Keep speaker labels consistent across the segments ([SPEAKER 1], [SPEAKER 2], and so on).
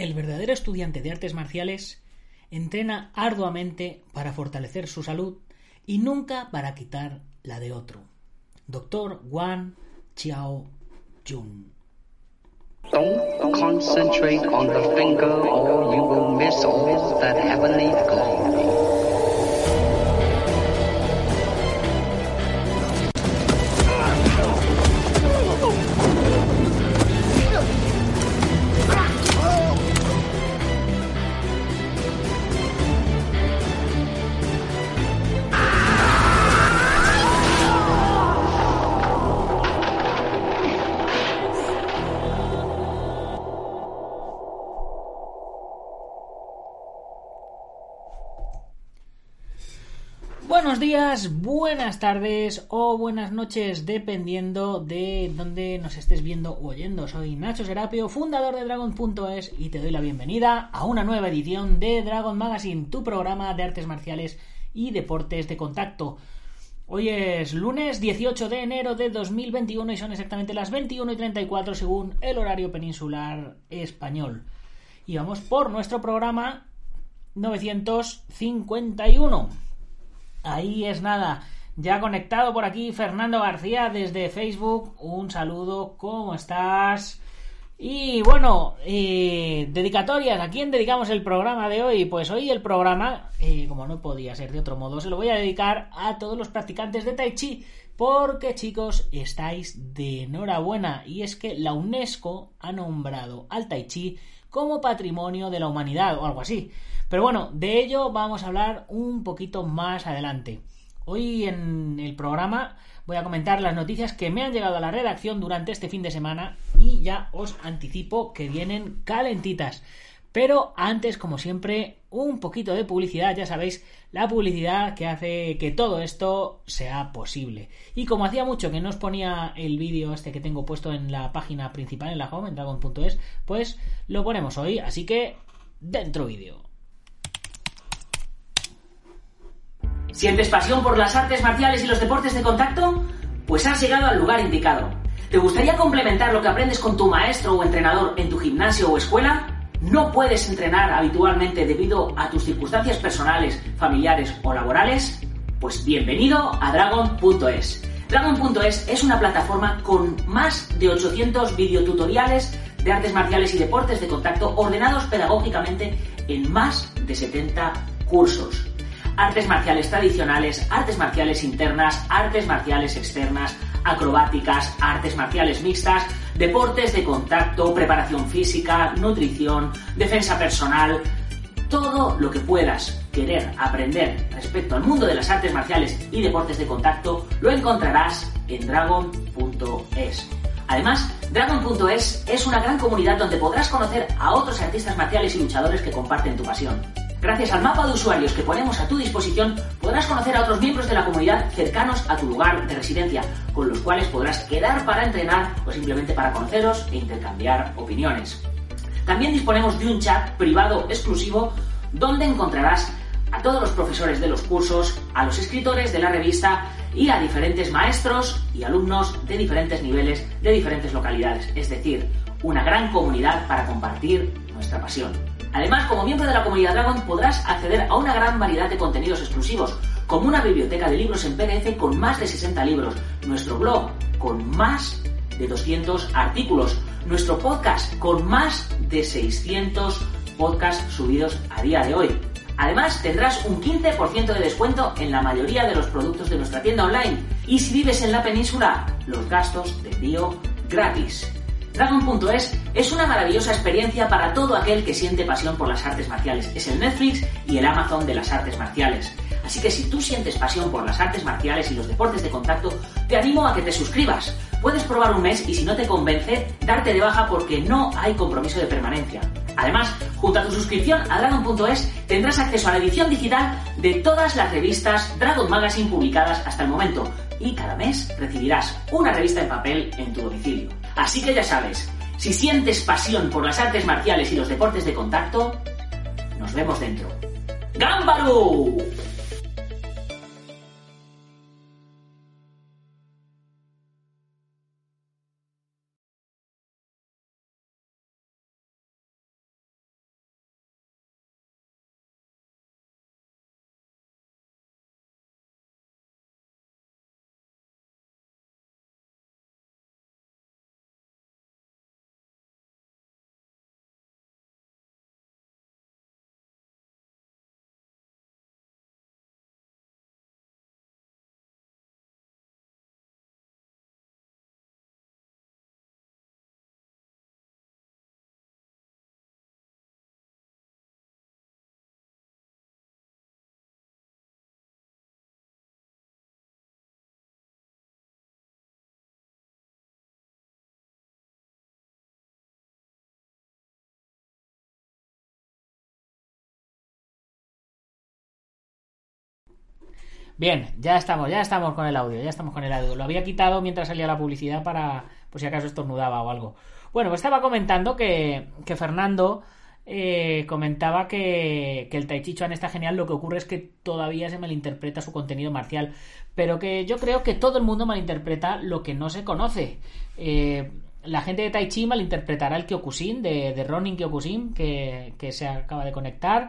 [SPEAKER 1] El verdadero estudiante de artes marciales entrena arduamente para fortalecer su salud y nunca para quitar la de otro. Doctor Wang Xiao Jun.
[SPEAKER 2] Don't concentrate on the finger or you will miss that heavenly glory.
[SPEAKER 1] Buenas tardes o buenas noches, dependiendo de dónde nos estés viendo o oyendo. Soy Nacho Serapio, fundador de Dragon.es y te doy la bienvenida a una nueva edición de Dragon Magazine, tu programa de artes marciales y deportes de contacto. Hoy es lunes 18 de enero de 2021 y son exactamente las 21 y 34 según el horario peninsular español. Y vamos por nuestro programa 951. Ahí es nada. Ya conectado por aquí Fernando García desde Facebook. Un saludo, ¿cómo estás? Y bueno, eh, dedicatorias. ¿A quién dedicamos el programa de hoy? Pues hoy el programa, eh, como no podía ser de otro modo, se lo voy a dedicar a todos los practicantes de Tai Chi. Porque chicos, estáis de enhorabuena. Y es que la UNESCO ha nombrado al Tai Chi como patrimonio de la humanidad o algo así. Pero bueno, de ello vamos a hablar un poquito más adelante. Hoy en el programa voy a comentar las noticias que me han llegado a la redacción durante este fin de semana y ya os anticipo que vienen calentitas. Pero antes, como siempre, un poquito de publicidad, ya sabéis, la publicidad que hace que todo esto sea posible. Y como hacía mucho que no os ponía el vídeo este que tengo puesto en la página principal, en la home, en dragon.es, pues lo ponemos hoy, así que dentro vídeo.
[SPEAKER 3] ¿Sientes pasión por las artes marciales y los deportes de contacto? Pues has llegado al lugar indicado. ¿Te gustaría complementar lo que aprendes con tu maestro o entrenador en tu gimnasio o escuela? ¿No puedes entrenar habitualmente debido a tus circunstancias personales, familiares o laborales? Pues bienvenido a Dragon.es. Dragon.es es una plataforma con más de 800 videotutoriales de artes marciales y deportes de contacto ordenados pedagógicamente en más de 70 cursos artes marciales tradicionales, artes marciales internas, artes marciales externas, acrobáticas, artes marciales mixtas, deportes de contacto, preparación física, nutrición, defensa personal, todo lo que puedas querer aprender respecto al mundo de las artes marciales y deportes de contacto lo encontrarás en dragon.es. Además, Dragon.es es una gran comunidad donde podrás conocer a otros artistas marciales y luchadores que comparten tu pasión. Gracias al mapa de usuarios que ponemos a tu disposición, podrás conocer a otros miembros de la comunidad cercanos a tu lugar de residencia, con los cuales podrás quedar para entrenar o simplemente para conoceros e intercambiar opiniones. También disponemos de un chat privado exclusivo donde encontrarás a todos los profesores de los cursos, a los escritores de la revista y a diferentes maestros y alumnos de diferentes niveles, de diferentes localidades. Es decir, una gran comunidad para compartir nuestra pasión. Además, como miembro de la comunidad Dragon podrás acceder a una gran variedad de contenidos exclusivos, como una biblioteca de libros en PDF con más de 60 libros, nuestro blog con más de 200 artículos, nuestro podcast con más de 600 podcasts subidos a día de hoy. Además, tendrás un 15% de descuento en la mayoría de los productos de nuestra tienda online. Y si vives en la península, los gastos de envío gratis. Dragon.es es una maravillosa experiencia para todo aquel que siente pasión por las artes marciales. Es el Netflix y el Amazon de las artes marciales. Así que si tú sientes pasión por las artes marciales y los deportes de contacto, te animo a que te suscribas. Puedes probar un mes y si no te convence, darte de baja porque no hay compromiso de permanencia. Además, junto a tu suscripción a Dragon.es tendrás acceso a la edición digital de todas las revistas Dragon Magazine publicadas hasta el momento y cada mes recibirás una revista en papel en tu domicilio. Así que ya sabes, si sientes pasión por las artes marciales y los deportes de contacto, nos vemos dentro. ¡Gámbaro! Bien, ya estamos, ya estamos con el audio, ya estamos con el audio. Lo había quitado mientras salía la publicidad para, por si acaso estornudaba o algo. Bueno, pues estaba comentando que, que Fernando eh, comentaba que, que, el Tai Chi Chuan está genial, lo que ocurre es que todavía se malinterpreta su contenido marcial, pero que yo creo que todo el mundo malinterpreta lo que no se conoce. Eh, la gente de Tai Chi malinterpretará el Kyokushin de, de Ronin Kyokushin que, que se acaba de conectar.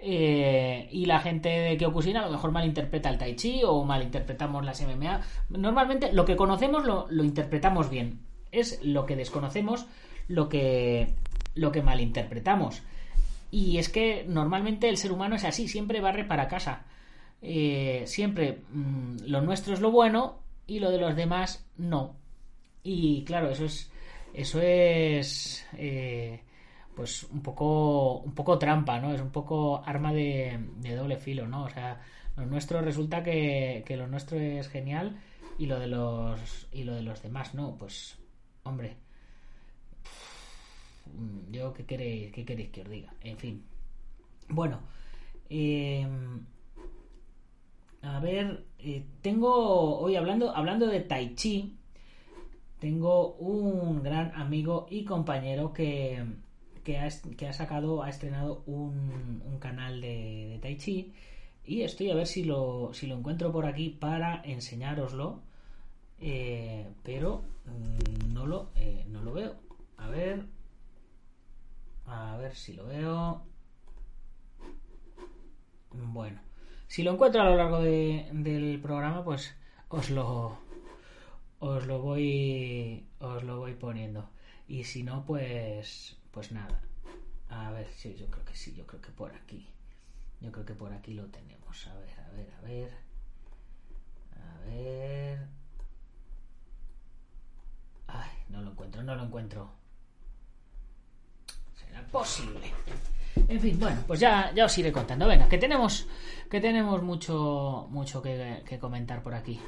[SPEAKER 3] Eh, y la gente de Kyokushin a lo mejor malinterpreta el Tai Chi o malinterpretamos las MMA. Normalmente lo que conocemos lo, lo interpretamos bien. Es lo que desconocemos lo que, lo que malinterpretamos. Y es que normalmente el ser humano es así, siempre barre para casa. Eh, siempre mmm, lo nuestro es lo bueno y lo de los demás no. Y claro, eso es. Eso es. Eh, pues un poco. un poco trampa, ¿no? Es un poco arma de, doble filo, ¿no? O sea, lo nuestro resulta que, que, lo nuestro es genial y lo de los. y lo de los demás, no. Pues. Hombre. Yo qué queréis, qué queréis que os diga. En fin. Bueno. Eh, a ver. Eh, tengo. Hoy hablando. Hablando de Tai Chi tengo un gran amigo y compañero que, que, ha, sacado, ha estrenado un, canal de, Tai Chi y estoy a ver si lo, si lo encuentro por aquí para enseñároslo, eh, pero mm, no lo, eh, no lo veo. A ver, a ver si lo veo. Bueno, si lo encuentro a lo largo de, del programa, pues os lo, os lo voy os lo voy poniendo y si no pues pues nada. A ver sí, yo creo que sí yo creo que por aquí. Yo creo que por aquí lo tenemos. A ver a ver a ver. A ver. Ay no lo encuentro no lo encuentro. Será posible en fin bueno pues ya ya os iré contando. Venga que tenemos que tenemos mucho mucho que comentar por aquí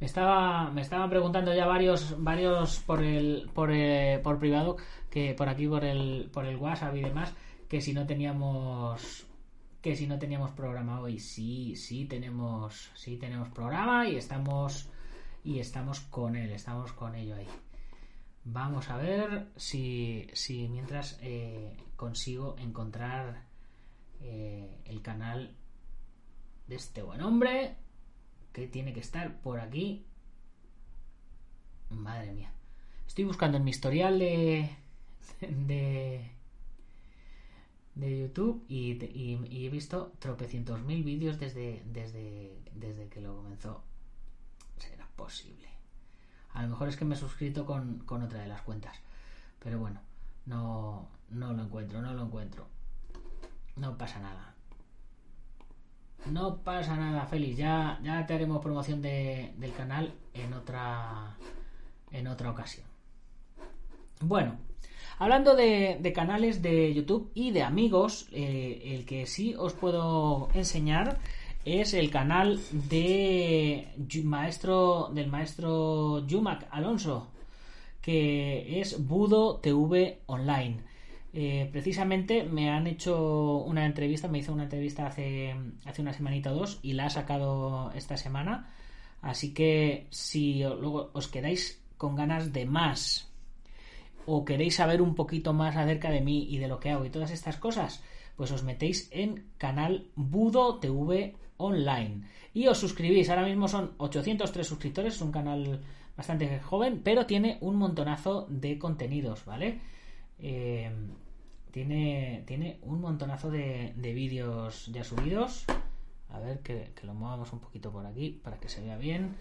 [SPEAKER 3] me estaba me estaban preguntando ya varios varios por el por, eh, por privado que por aquí por el por el WhatsApp y demás que si no teníamos que si no teníamos programa hoy sí sí tenemos sí tenemos programa y estamos y estamos con él estamos con ello ahí. Vamos a ver si si mientras eh, consigo encontrar eh, el canal de este buen hombre que tiene que estar por aquí. Madre mía. Estoy buscando en mi historial de. de. de YouTube y, y, he visto tropecientos mil vídeos desde, desde, desde que lo comenzó. Será posible. A lo mejor es que me he suscrito con, con otra de las cuentas. Pero bueno, no, no lo encuentro, no lo encuentro. No pasa nada. No pasa nada, Félix. Ya, ya te haremos promoción de, del canal en otra, en otra ocasión. Bueno, hablando de, canales de YouTube y de amigos, eh, el que sí os puedo enseñar es el canal de maestro del maestro Yumak Alonso, que es Budo TV Online. Eh, precisamente me han hecho una entrevista, me hizo una entrevista hace, hace una semanita o dos y la ha sacado esta semana. Así que si luego os quedáis con ganas de más o queréis saber un poquito más acerca de mí y de lo que hago y todas estas cosas, pues os metéis en canal Budo TV Online y os suscribís. Ahora mismo son 803 suscriptores, es un canal bastante joven, pero tiene un montonazo de contenidos, ¿vale? Eh, tiene, tiene un montonazo de, de vídeos ya subidos. A ver que, lo movamos un poquito por aquí para que se vea bien.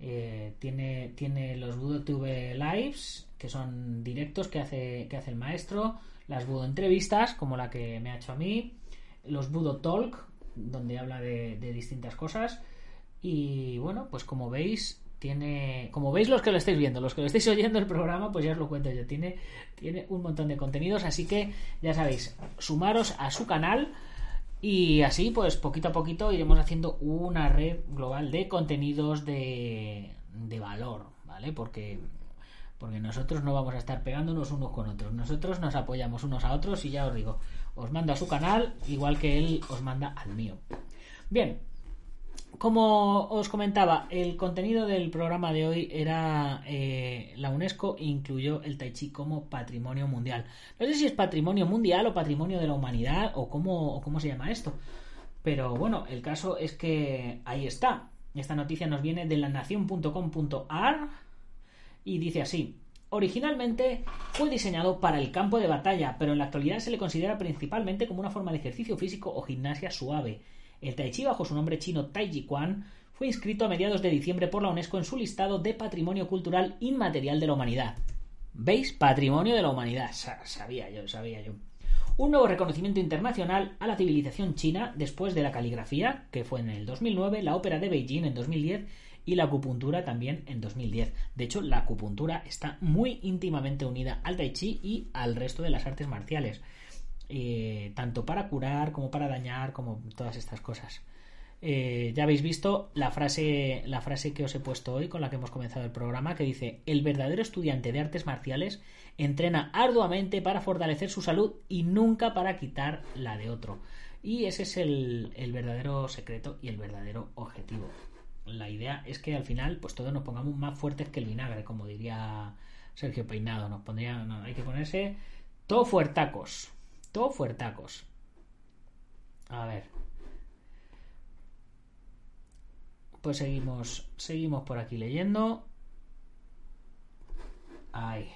[SPEAKER 3] Eh, tiene, tiene los Budo TV Lives, que son directos que hace, que hace el maestro. Las Budo entrevistas, como la que me ha hecho a mí. Los Budo Talk, donde habla de distintas cosas. Y bueno, pues como veis, tiene, como veis los que lo estáis viendo, los que lo estáis oyendo el programa, pues ya os lo cuento yo, tiene, tiene un montón de contenidos, así que ya sabéis, sumaros a su canal y así pues poquito a poquito iremos haciendo una red global de contenidos de, de valor, ¿vale? Porque, porque nosotros no vamos a estar pegándonos unos con otros, nosotros nos apoyamos unos a otros y ya os digo, os mando a su canal igual que él os manda al mío. Bien, como os comentaba, el contenido del programa de hoy era eh, la UNESCO incluyó el Tai Chi como patrimonio mundial. No sé si es patrimonio mundial o patrimonio de la humanidad o cómo, o cómo se llama esto. Pero bueno, el caso es que ahí está. Esta noticia nos viene de la nación.com.ar y dice así. Originalmente fue diseñado para el campo de batalla, pero en la actualidad se le considera principalmente como una forma de ejercicio físico o gimnasia suave. El Tai Chi, bajo su nombre chino Tai Chi Quan, fue inscrito a mediados de diciembre por la UNESCO en su listado de Patrimonio Cultural Inmaterial de la Humanidad. ¿Veis? Patrimonio de la Humanidad. sabía yo, sabía yo. Un nuevo reconocimiento internacional a la civilización china después de la caligrafía, que fue en el 2009, la ópera de Beijing en 2010 y la acupuntura también en 2010. De hecho, la acupuntura está muy íntimamente unida al tai chi y al resto de las artes marciales. Eh, tanto para curar como para dañar, como todas estas cosas. Eh, ya habéis visto la frase, la frase que os he puesto hoy con la que hemos comenzado el programa, que dice, el verdadero estudiante de artes marciales entrena arduamente para fortalecer su salud y nunca para quitar la de otro. Y ese es el, verdadero secreto y el verdadero objetivo. La idea es que al final, pues todos nos pongamos más fuertes que el vinagre, como diría Sergio Peinado. Nos pondría, hay que ponerse todo fuertacos. Todo fuertacos. A ver. Pues seguimos, seguimos por aquí leyendo. Ay.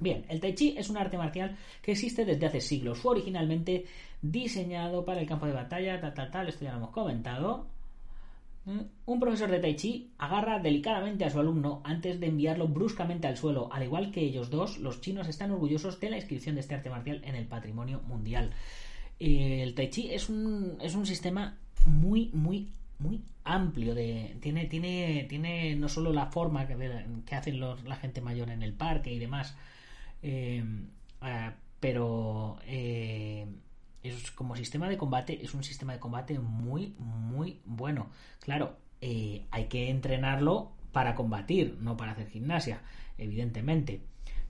[SPEAKER 3] Bien, el Tai Chi es un arte marcial que existe desde hace siglos. Fue originalmente diseñado para el campo de batalla, tal, tal, tal. Esto ya lo hemos comentado. Mm, un profesor de Tai Chi agarra delicadamente a su alumno antes de enviarlo bruscamente al suelo. Al igual que ellos dos, los chinos están orgullosos de la inscripción de este arte marcial en el patrimonio mundial. El Tai Chi es un, es un sistema muy, muy, muy amplio. De, tiene, tiene, tiene no solo la forma que, hacen la gente mayor en el parque y demás, eh, eh, pero eh, es como sistema de combate, es un sistema de combate muy, muy bueno. Claro, eh, hay que entrenarlo para combatir, no para hacer gimnasia, evidentemente.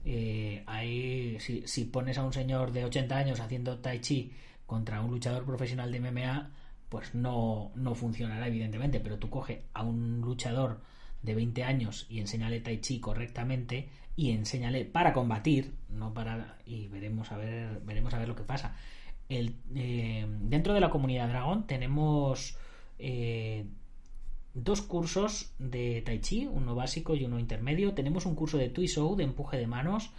[SPEAKER 3] Eh, si, pones a un señor de 80 años haciendo tai chi contra un luchador profesional de MMA, pues no, no funcionará, evidentemente. Pero tú coge a un luchador de 20 años y enséñale tai chi correctamente y enséñale para combatir, no para y veremos a ver veremos a ver lo que pasa. Eh, dentro de la comunidad Dragón tenemos eh, dos cursos de Tai Chi, uno básico y uno intermedio. Tenemos un curso de Tuisou de empuje de manos.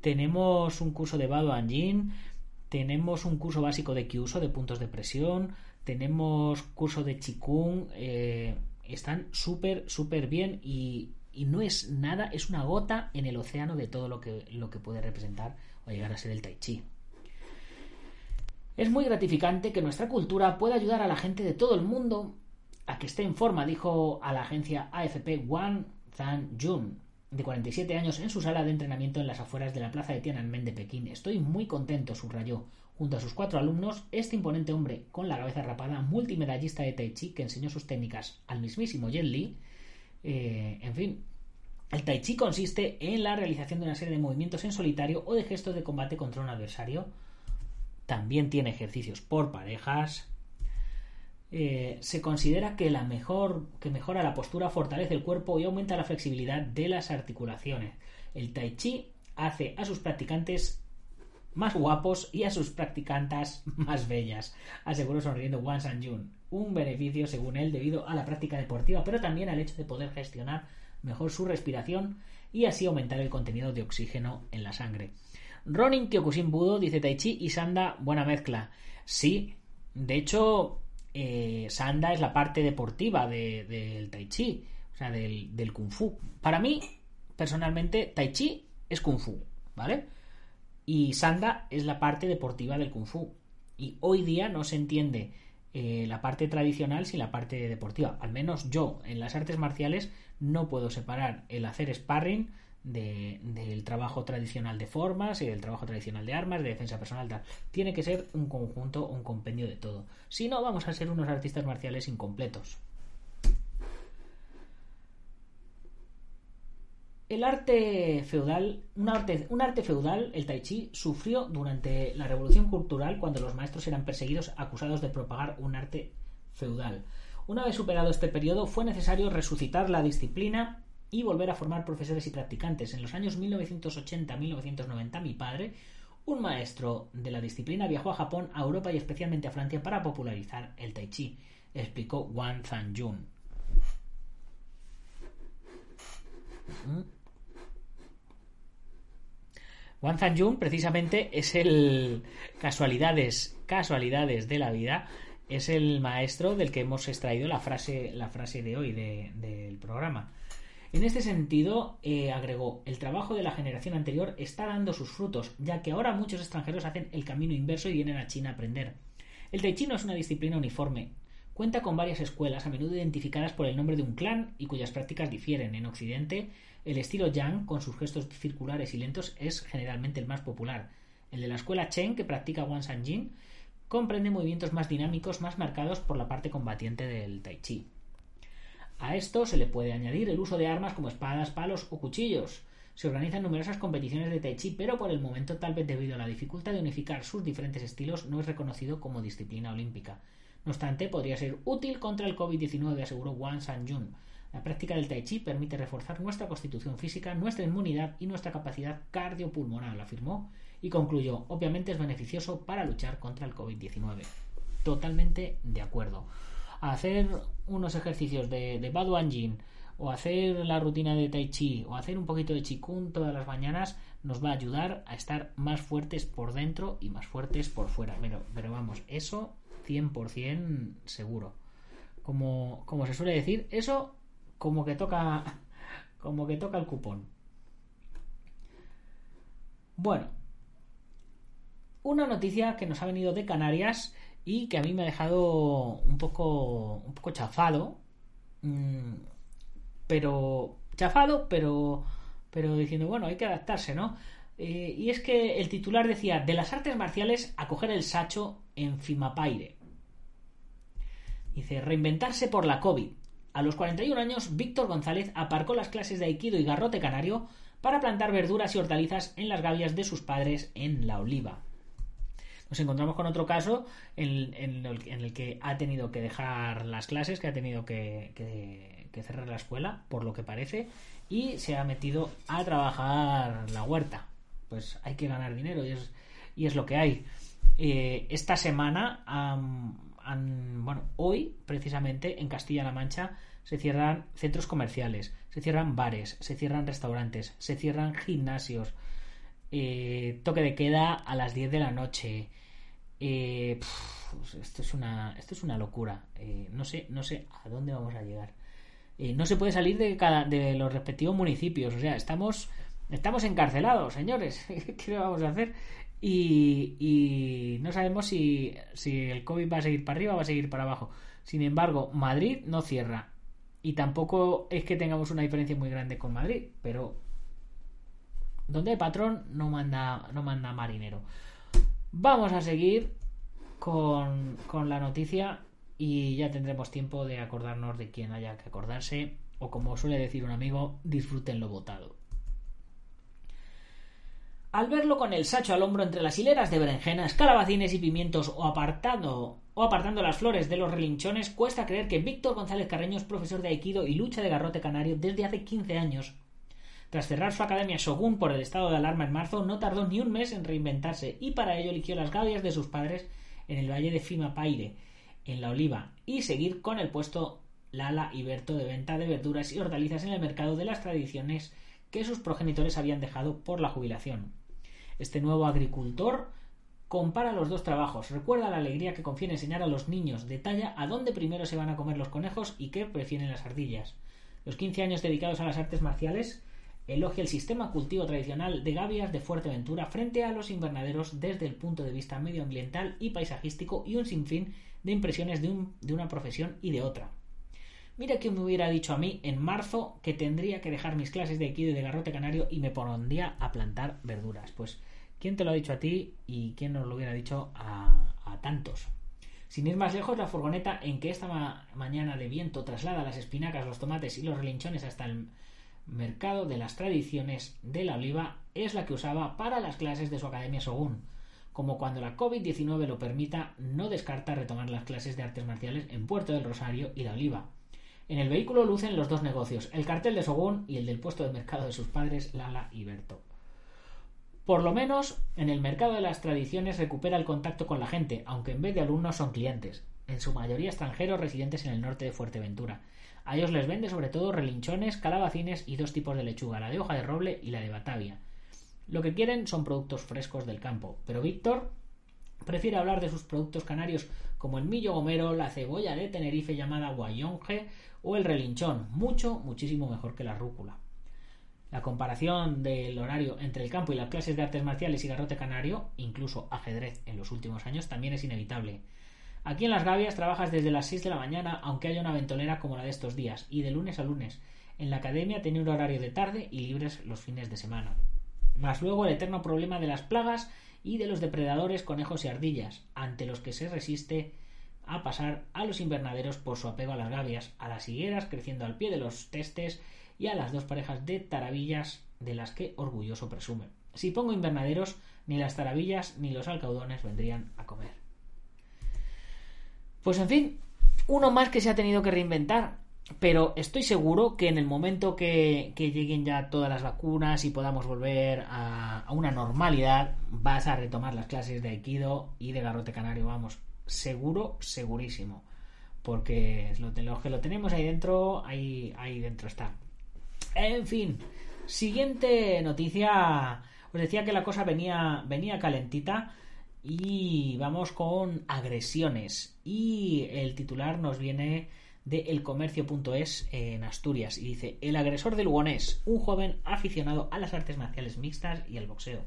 [SPEAKER 3] Tenemos un curso de Bado Anjin. Tenemos un curso básico de Kyuso de puntos de presión. Tenemos curso de Chikung. Eh, están súper, súper bien y, y, no es nada, es una gota en el océano de todo lo que, lo que puede representar o llegar a ser el Tai Chi. Es muy gratificante que nuestra cultura pueda ayudar a la gente de todo el mundo a que esté en forma, dijo a la agencia AFP Wang Zhan-jun, de 47 años, en su sala de entrenamiento en las afueras de la plaza de Tiananmen de Pekín. Estoy muy contento, subrayó. Junto a sus cuatro alumnos, este imponente hombre con la cabeza rapada, multimedallista de Tai Chi, que enseñó sus técnicas al mismísimo Yen Li, eh, en fin, el Tai Chi consiste en la realización de una serie de movimientos en solitario o de gestos de combate contra un adversario también tiene ejercicios por parejas. Eh, se considera que la mejor que mejora la postura, fortalece el cuerpo y aumenta la flexibilidad de las articulaciones. El Tai Chi hace a sus practicantes más guapos y a sus practicantas más bellas, aseguró sonriendo Wang Sanjun. Un beneficio, según él, debido a la práctica deportiva, pero también al hecho de poder gestionar mejor su respiración y así aumentar el contenido de oxígeno en la sangre. Ronin Kyokushin Budo dice Tai Chi y Sanda, buena mezcla. Sí, de hecho, eh, Sanda es la parte deportiva del Tai Chi, o sea, del, del Kung Fu. Para mí, personalmente, Tai Chi es Kung Fu, ¿vale? Y Sanda es la parte deportiva del Kung Fu. Y hoy día no se entiende eh, la parte tradicional sin la parte deportiva. Al menos yo, en las artes marciales, no puedo separar el hacer sparring del trabajo tradicional de formas y del trabajo tradicional de armas, de defensa personal, tal. Tiene que ser un conjunto, un compendio de todo. Si no, vamos a ser unos artistas marciales incompletos. El arte feudal, un arte, un arte feudal, el tai chi, sufrió durante la revolución cultural cuando los maestros eran perseguidos acusados de propagar un arte feudal. Una vez superado este periodo, fue necesario resucitar la disciplina y volver a formar profesores y practicantes. En los años 1980-1990, mi padre, un maestro de la disciplina, viajó a Japón, a Europa y especialmente a Francia para popularizar el Tai Chi, explicó Wang Zanjun. ¿Mm? Wang Zanjun precisamente es el casualidades, casualidades de la vida, es el maestro del que hemos extraído la frase, la frase de hoy del programa. En este sentido, eh, agregó, el trabajo de la generación anterior está dando sus frutos, ya que ahora muchos extranjeros hacen el camino inverso y vienen a China a aprender. El Tai Chi no es una disciplina uniforme. Cuenta con varias escuelas, a menudo identificadas por el nombre de un clan y cuyas prácticas difieren. En Occidente, el estilo Yang, con sus gestos circulares y lentos, es generalmente el más popular. El de la escuela Chen, que practica Wan Jin, comprende movimientos más dinámicos, más marcados por la parte combatiente del Tai Chi. A esto se le puede añadir el uso de armas como espadas, palos o cuchillos. Se organizan numerosas competiciones de Tai Chi, pero por el momento, tal vez debido a la dificultad de unificar sus diferentes estilos, no es reconocido como disciplina olímpica. No obstante, podría ser útil contra el COVID-19, aseguró Wang Sanjun. La práctica del Tai Chi permite reforzar nuestra constitución física, nuestra inmunidad y nuestra capacidad cardiopulmonar, afirmó, y concluyó, obviamente es beneficioso para luchar contra el COVID-19. Totalmente de acuerdo hacer unos ejercicios de, de Jin o hacer la rutina de Tai Chi o hacer un poquito de Qigong todas las mañanas nos va a ayudar a estar más fuertes por dentro y más fuertes por fuera. Pero, pero vamos, eso 100% seguro. Como, como se suele decir, eso como que toca como que toca el cupón. Bueno, una noticia que nos ha venido de Canarias y que a mí me ha dejado un poco, un poco chafado, mm, pero chafado, pero, pero diciendo, bueno, hay que adaptarse, ¿no? Eh, y es que el titular decía, de las artes marciales a coger el sacho en Fimapaire. Dice, reinventarse por la COVID. A los 41 años, Víctor González aparcó las clases de Aikido y garrote canario para plantar verduras y hortalizas en las gavias de sus padres en La Oliva nos encontramos con otro caso en, el, que ha tenido que dejar las clases, que ha tenido que, cerrar la escuela, por lo que parece, y se ha metido a trabajar la huerta. Pues hay que ganar dinero y es, y es lo que hay. Eh, esta semana, bueno, hoy precisamente en Castilla-La Mancha se cierran centros comerciales, se cierran bares, se cierran restaurantes, se cierran gimnasios, eh, toque de queda a las 10 de la noche. Eh, esto, es una, esto es una locura. Eh, no, sé, no sé a dónde vamos a llegar. no se puede salir de, cada, de los respectivos municipios. O sea, estamos, estamos encarcelados, señores. ¿Qué vamos a hacer? Y, y no sabemos si, si el COVID va a seguir para arriba o va a seguir para abajo. Sin embargo, Madrid no cierra. Y tampoco es que tengamos una diferencia muy grande con Madrid, pero donde hay patrón no manda, no manda marinero. Vamos a seguir con, con la noticia y ya tendremos tiempo de acordarnos de quien haya que acordarse o como suele decir un amigo, disfruten lo votado. Al verlo con el sacho al hombro entre las hileras de berenjenas, calabacines y pimientos o apartando o apartando las flores de los relinchones, cuesta creer que Víctor González Carreño es profesor de Aikido y lucha de garrote canario desde hace 15 años tras cerrar su academia Shogun por el estado de alarma en marzo, no tardó ni un mes en reinventarse y para ello eligió las gavias de sus padres en el valle de Fimapaire, en La Oliva, y seguir con el puesto Lala y Berto de venta de verduras y hortalizas en el mercado de las tradiciones que sus progenitores habían dejado por la jubilación. Este nuevo agricultor compara los dos trabajos, recuerda la alegría que confiere enseñar a los niños, detalla a dónde primero se van a comer los conejos y qué prefieren las ardillas. Los 15 años dedicados a las artes marciales elogia el sistema cultivo tradicional de gavias de Fuerteventura frente a los invernaderos desde el punto de vista medioambiental y paisajístico y un sinfín de impresiones de, una profesión y de otra. Mira que me hubiera dicho a mí en marzo que tendría que dejar mis clases de Aikido y de garrote canario y me pondría a plantar verduras. Pues, ¿quién te lo ha dicho a ti y quién nos lo hubiera dicho a, tantos? Sin ir más lejos, la furgoneta en que esta mañana de viento traslada las espinacas, los tomates y los relinchones hasta el mercado de las tradiciones de la oliva es la que usaba para las clases de su academia Shogun. como cuando la COVID-19 lo permita, no descarta retomar las clases de artes marciales en Puerto del Rosario y La Oliva. En el vehículo lucen los dos negocios, el cartel de Sogún y el del puesto de mercado de sus padres, Lala y Berto. Por lo menos, en el mercado de las tradiciones recupera el contacto con la gente, aunque en vez de alumnos son clientes, en su mayoría extranjeros residentes en el norte de Fuerteventura. A ellos les vende sobre todo relinchones, calabacines y dos tipos de lechuga, la de hoja de roble y la de batavia. Lo que quieren son productos frescos del campo, pero Víctor prefiere hablar de sus productos canarios como el millo gomero, la cebolla de Tenerife llamada guayonje o el relinchón, mucho, muchísimo mejor que la rúcula. La comparación del horario entre el campo y las clases de artes marciales y garrote canario, incluso ajedrez en los últimos años, también es inevitable. Aquí en Las Gavias trabajas desde las 6 de la mañana, aunque haya una ventolera como la de estos días, y de lunes a lunes. En la academia tiene un horario de tarde y libres los fines de semana. Más luego el eterno problema de las plagas y de los depredadores, conejos y ardillas, ante los que se resiste a pasar a los invernaderos por su apego a las gavias, a las higueras creciendo al pie de los testes y a las dos parejas de tarabillas de las que orgulloso presume. Si pongo invernaderos, ni las tarabillas ni los alcaudones vendrían a comer. Pues en fin, uno más que se ha tenido que reinventar. Pero estoy seguro que en el momento que, lleguen ya todas las vacunas y podamos volver a, una normalidad, vas a retomar las clases de Aikido y de garrote canario, vamos, seguro, segurísimo. Porque los que lo tenemos ahí dentro, ahí, ahí dentro está. En fin, siguiente noticia. Os decía que la cosa venía, venía calentita. Y vamos con agresiones. Y el titular nos viene de elcomercio.es en Asturias. Y dice: El agresor de Lugonés, un joven aficionado a las artes marciales mixtas y al boxeo.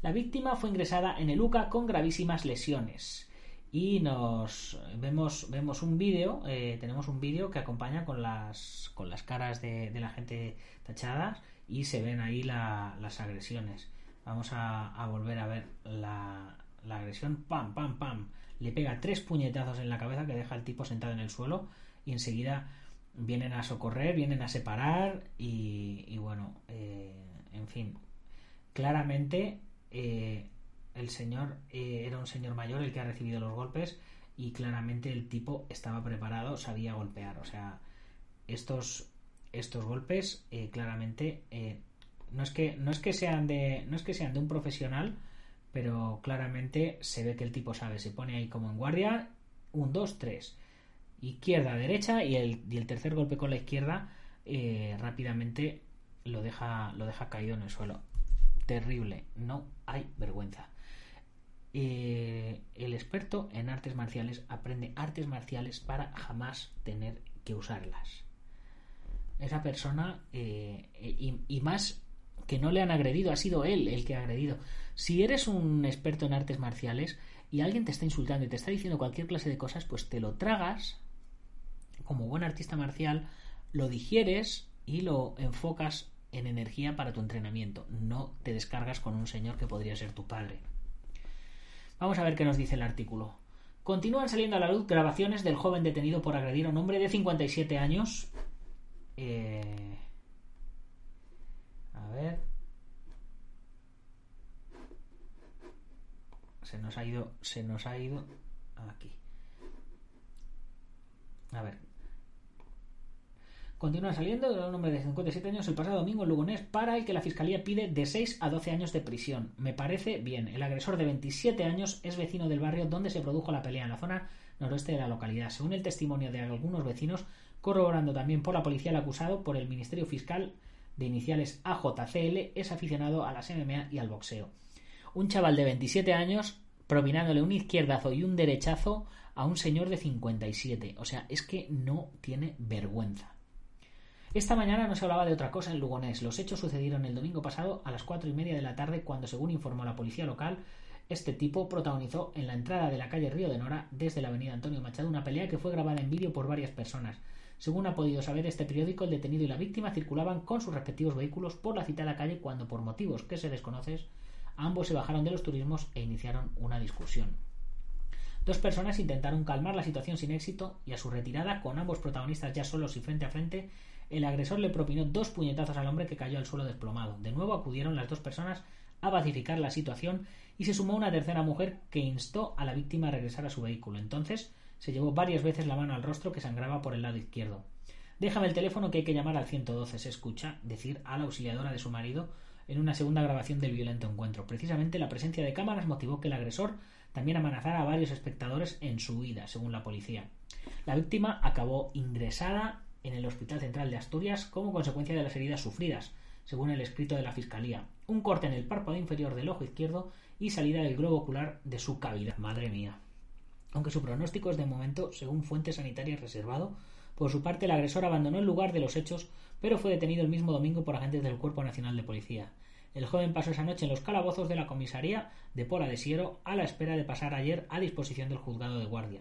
[SPEAKER 3] La víctima fue ingresada en el UCA con gravísimas lesiones y nos vemos vemos un vídeo eh, tenemos un vídeo que acompaña con las con las caras de, la gente tachadas y se ven ahí las agresiones vamos a, volver a ver la, la, agresión pam pam pam le pega tres puñetazos en la cabeza que deja al tipo sentado en el suelo y enseguida vienen a socorrer vienen a separar y, bueno eh, en fin claramente eh, el señor eh, era un señor mayor el que ha recibido los golpes y claramente el tipo estaba preparado, sabía golpear. O sea, estos, estos golpes eh, claramente no es que no es que sean de no es que sean de un profesional, pero claramente se ve que el tipo sabe. Se pone ahí como en guardia, un, dos, tres, izquierda, derecha y el, y el tercer golpe con la izquierda rápidamente lo deja lo deja caído en el suelo. Terrible, no hay vergüenza. Eh, el experto en artes marciales aprende artes marciales para jamás tener que usarlas. Esa persona, eh, y, más que no le han agredido, ha sido él el que ha agredido. Si eres un experto en artes marciales y alguien te está insultando y te está diciendo cualquier clase de cosas, pues te lo tragas como buen artista marcial, lo digieres y lo enfocas en energía para tu entrenamiento. No te descargas con un señor que podría ser tu padre. Vamos a ver qué nos dice el artículo. Continúan saliendo a la luz grabaciones del joven detenido por agredir a un hombre de 57 años. Eh, a ver. Se nos ha ido. Se nos ha ido. Aquí. A ver. Continúa saliendo de un hombre de 57 años el pasado domingo en Lugonés para el que la fiscalía pide de 6 a 12 años de prisión. Me parece bien. El agresor de 27 años es vecino del barrio donde se produjo la pelea en la zona noroeste de la localidad. Según el testimonio de algunos vecinos, corroborando también por la policía el acusado por el Ministerio Fiscal de iniciales AJCL, es aficionado a las MMA y al boxeo. Un chaval de 27 años propinándole un izquierdazo y un derechazo a un señor de 57. O sea, es que no tiene vergüenza. Esta mañana no se hablaba de otra cosa en Lugonés. Los hechos sucedieron el domingo pasado a las cuatro y media de la tarde cuando, según informó la policía local, este tipo protagonizó en la entrada de la calle Río de Nora, desde la avenida Antonio Machado, una pelea que fue grabada en vídeo por varias personas. Según ha podido saber este periódico, el detenido y la víctima circulaban con sus respectivos vehículos por la citada calle cuando, por motivos que se desconocen, ambos se bajaron de los turismos e iniciaron una discusión. Dos personas intentaron calmar la situación sin éxito y a su retirada, con ambos protagonistas ya solos y frente a frente, el agresor le propinó dos puñetazos al hombre que cayó al suelo desplomado. De nuevo acudieron las dos personas a pacificar la situación y se sumó una tercera mujer que instó a la víctima a regresar a su vehículo. Entonces se llevó varias veces la mano al rostro que sangraba por el lado izquierdo. Déjame el teléfono que hay que llamar al 112, se escucha decir a la auxiliadora de su marido en una segunda grabación del violento encuentro. Precisamente la presencia de cámaras motivó que el agresor también amenazara a varios espectadores en su huida, según la policía. La víctima acabó ingresada en el Hospital Central de Asturias como consecuencia de las heridas sufridas, según el escrito de la Fiscalía. Un corte en el párpado inferior del ojo izquierdo y salida del globo ocular de su cavidad. Madre mía. Aunque su pronóstico es de momento, según fuentes sanitarias, reservado, por su parte el agresor abandonó el lugar de los hechos, pero fue detenido el mismo domingo por agentes del Cuerpo Nacional de Policía. El joven pasó esa noche en los calabozos de la comisaría de Pola de Siero a la espera de pasar ayer a disposición del juzgado de guardia.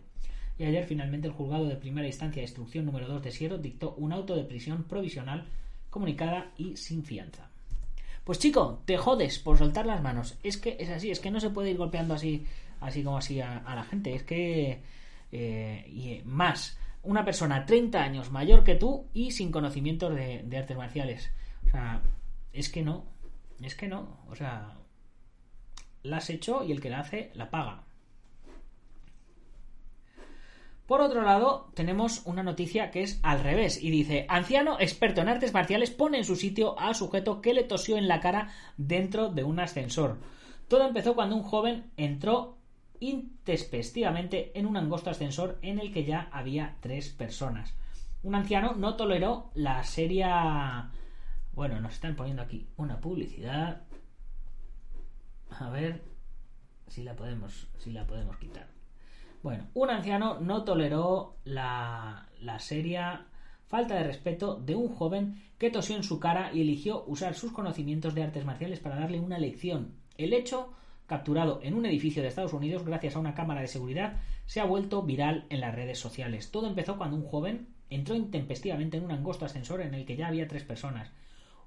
[SPEAKER 3] Y ayer finalmente el juzgado de primera instancia de instrucción número 2 de Siero dictó un auto de prisión provisional comunicada y sin fianza. Pues chico, te jodes por soltar las manos. Es que es así, es que no se puede ir golpeando así, así como así a, la gente. Es que eh, y más una persona 30 años mayor que tú y sin conocimientos de, artes marciales. O sea, es que no, es que no. O sea, la has hecho y el que la hace la paga. Por otro lado, tenemos una noticia que es al revés y dice, anciano experto en artes marciales pone en su sitio a sujeto que le tosió en la cara dentro de un ascensor. Todo empezó cuando un joven entró intespectivamente en un angosto ascensor en el que ya había tres personas. Un anciano no toleró la seria... Bueno, nos están poniendo aquí una publicidad. A ver si la podemos, si la podemos quitar. Bueno, un anciano no toleró la, la seria falta de respeto de un joven que tosió en su cara y eligió usar sus conocimientos de artes marciales para darle una lección. El hecho, capturado en un edificio de Estados Unidos gracias a una cámara de seguridad, se ha vuelto viral en las redes sociales. Todo empezó cuando un joven entró intempestivamente en un angosto ascensor en el que ya había tres personas.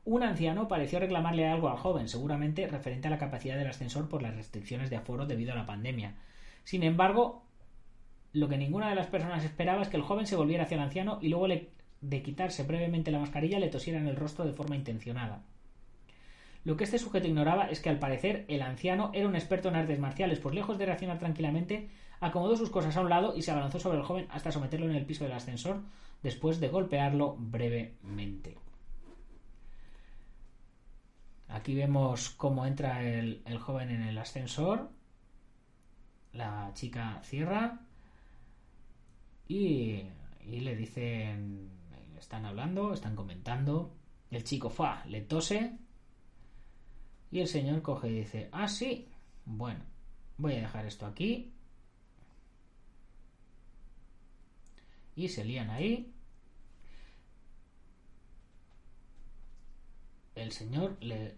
[SPEAKER 3] Un anciano pareció reclamarle algo al joven, seguramente referente a la capacidad del ascensor por las restricciones de aforo debido a la pandemia. Sin embargo, lo que ninguna de las personas esperaba es que el joven se volviera hacia el anciano y luego de quitarse brevemente la mascarilla le tosiera en el rostro de forma intencionada. Lo que este sujeto ignoraba es que al parecer el anciano era un experto en artes marciales, pues lejos de reaccionar tranquilamente, acomodó sus cosas a un lado y se abalanzó sobre el joven hasta someterlo en el piso del ascensor, después de golpearlo brevemente. Aquí vemos cómo entra el, joven en el ascensor. La chica cierra, y, le dicen, están hablando, están comentando, el chico fa, le tose y el señor coge y dice, ah, sí, bueno, voy a dejar esto aquí. Y se lían ahí. El señor le,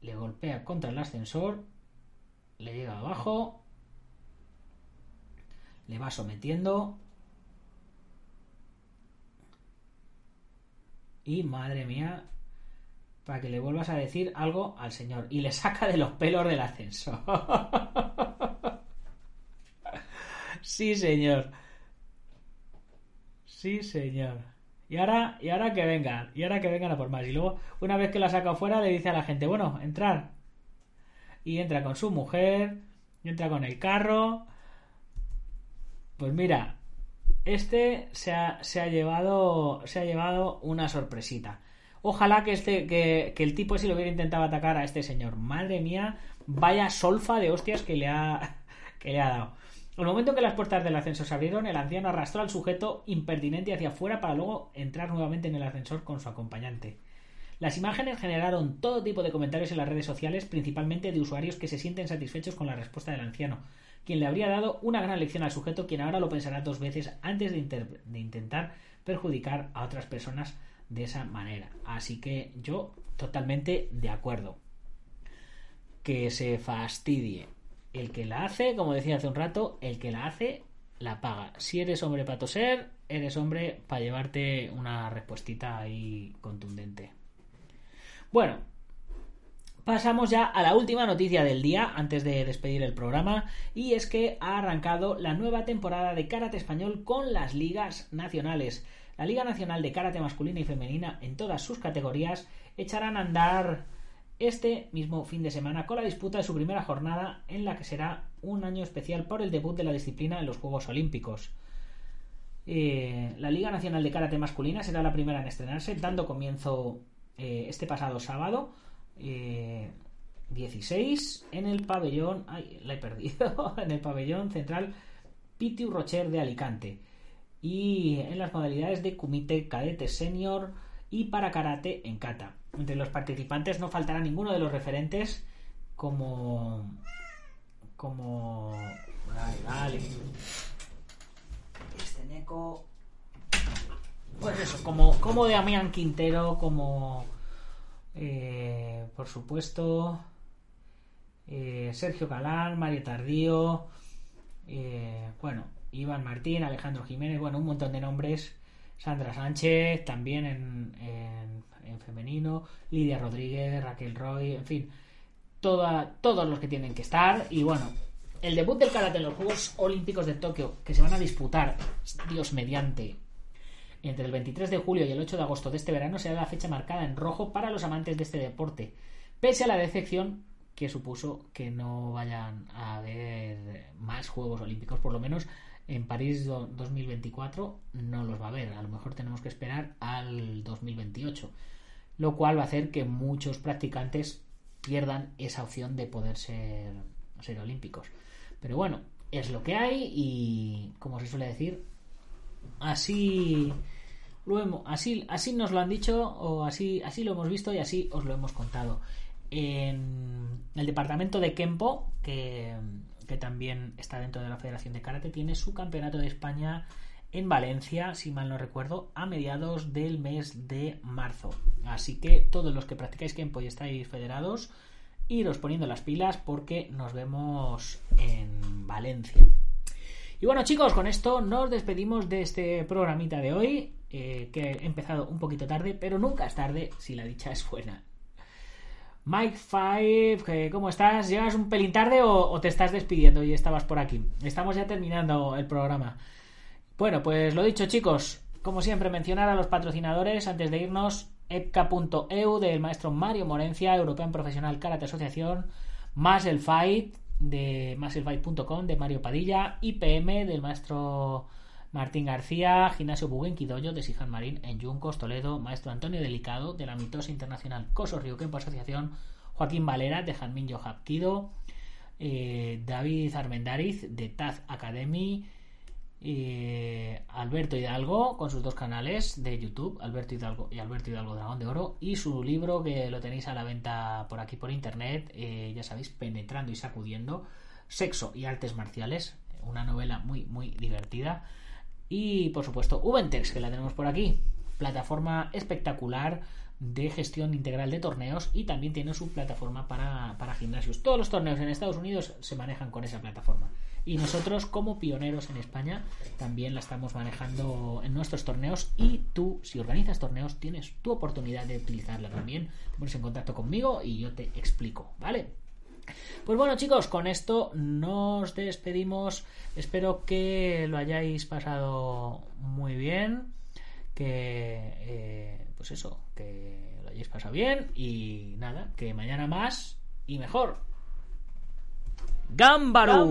[SPEAKER 3] le golpea contra el ascensor, le llega abajo, le va sometiendo y madre mía, para que le vuelvas a decir algo al señor y le saca de los pelos del ascenso. sí, señor. Sí, señor. Y ahora, y ahora que vengan, y ahora que vengan a por más. Y luego, una vez que la saca fuera, le dice a la gente, bueno, entrar. Y entra con su mujer, y entra con el carro. Pues mira, este se ha, llevado se ha llevado una sorpresita. Ojalá que este que, el tipo ese lo hubiera intentado atacar a este señor. Madre mía, vaya solfa de hostias que le ha que le ha dado. El momento en que las puertas del ascensor se abrieron, el anciano arrastró al sujeto impertinente hacia afuera para luego entrar nuevamente en el ascensor con su acompañante. Las imágenes generaron todo tipo de comentarios en las redes sociales, principalmente de usuarios que se sienten satisfechos con la respuesta del anciano, quien le habría dado una gran lección al sujeto, quien ahora lo pensará dos veces antes de intentar perjudicar a otras personas de esa manera. Así que yo totalmente de acuerdo. Que se fastidie. El que la hace, como decía hace un rato, el que la hace, la paga. Si eres hombre para toser, eres hombre para llevarte una respuestita ahí contundente. Bueno, Pasamos ya a la última noticia del día antes de despedir el programa y es que ha arrancado la nueva temporada de karate español con las ligas nacionales. La Liga Nacional de Karate masculina y femenina en todas sus categorías echarán a andar este mismo fin de semana con la disputa de su primera jornada en la que será un año especial por el debut de la disciplina en los Juegos Olímpicos. Eh, la Liga Nacional de Karate Masculina será la primera en estrenarse, dando comienzo eh, este pasado sábado 16 en el pabellón. Ay, la he perdido. en el pabellón central Pitiu Rocher de Alicante. Y en las modalidades de Kumite Cadete Senior y para Karate en Kata. Entre los participantes no faltará ninguno de los referentes como. como. Vale, vale. Este Neko. Pues eso, como, como Damián Quintero, como. Eh, por supuesto. Eh, Sergio Calán, Mario Tardío. Eh, bueno, Iván Martín, Alejandro Jiménez, bueno, un montón de nombres. Sandra Sánchez, también en, en, femenino, Lidia Rodríguez, Raquel Roy, en fin, toda, todos los que tienen que estar. Y bueno, el debut del karate en los Juegos Olímpicos de Tokio, que se van a disputar, Dios mediante, entre el 23 de julio y el 8 de agosto de este verano, será la fecha marcada en rojo para los amantes de este deporte, pese a la decepción que supuso que no vayan a haber más Juegos Olímpicos, por lo menos en París 2024 no los va a haber. A lo mejor tenemos que esperar al 2028. Lo cual va a hacer que muchos practicantes pierdan esa opción de poder ser, ser olímpicos. Pero bueno, es lo que hay y como se suele decir, así lo hemos, así, así nos lo han dicho o así, así lo hemos visto y así os lo hemos contado. En el departamento de Kempo, que que también está dentro de la Federación de Karate, tiene su campeonato de España en Valencia, si mal no recuerdo, a mediados del mes de marzo. Así que todos los que practicáis Kempo y estáis federados, iros poniendo las pilas porque nos vemos en Valencia. Y bueno chicos, con esto nos despedimos de este programita de hoy, eh, que he empezado un poquito tarde, pero nunca es tarde si la dicha es buena. Mike Five, ¿cómo estás? ¿Llegas un pelín tarde o, te estás despidiendo y estabas por aquí? Estamos ya terminando el programa. Bueno, pues lo dicho, chicos. Como siempre, mencionar a los patrocinadores antes de irnos. epca.eu del maestro Mario Morencia, European Profesional Karate Asociación, Muscle Fight de musclefight.com de Mario Padilla, IPM del maestro Martín García, Gimnasio Buguenquidoyo de Sijan Marín en Yuncos, Toledo, Maestro Antonio Delicado de la Mitosa Internacional Coso Río Kempo Asociación, Joaquín Valera de Janmin Yohapkido, eh, David Armendariz de Taz Academy, eh, Alberto Hidalgo con sus dos canales de YouTube, Alberto Hidalgo y Alberto Hidalgo Dragón de Oro, y su libro que lo tenéis a la venta por aquí por internet, eh, ya sabéis, Penetrando y Sacudiendo, Sexo y Artes Marciales, una novela muy, muy divertida. Y por supuesto, Ubentex, que la tenemos por aquí. Plataforma espectacular de gestión integral de torneos y también tiene su plataforma para, para, gimnasios. Todos los torneos en Estados Unidos se manejan con esa plataforma. Y nosotros, como pioneros en España, también la estamos manejando en nuestros torneos. Y tú, si organizas torneos, tienes tu oportunidad de utilizarla también. Te pones en contacto conmigo y yo te explico, ¿vale? Pues bueno chicos, con esto nos despedimos. Espero que lo hayáis pasado muy bien. Que, eh, pues eso, que lo hayáis pasado bien. Y nada, que mañana más y mejor. ¡Gámbaro!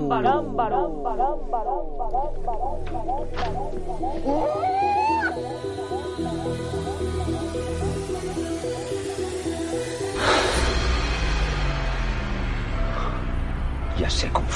[SPEAKER 4] Ya sé Kung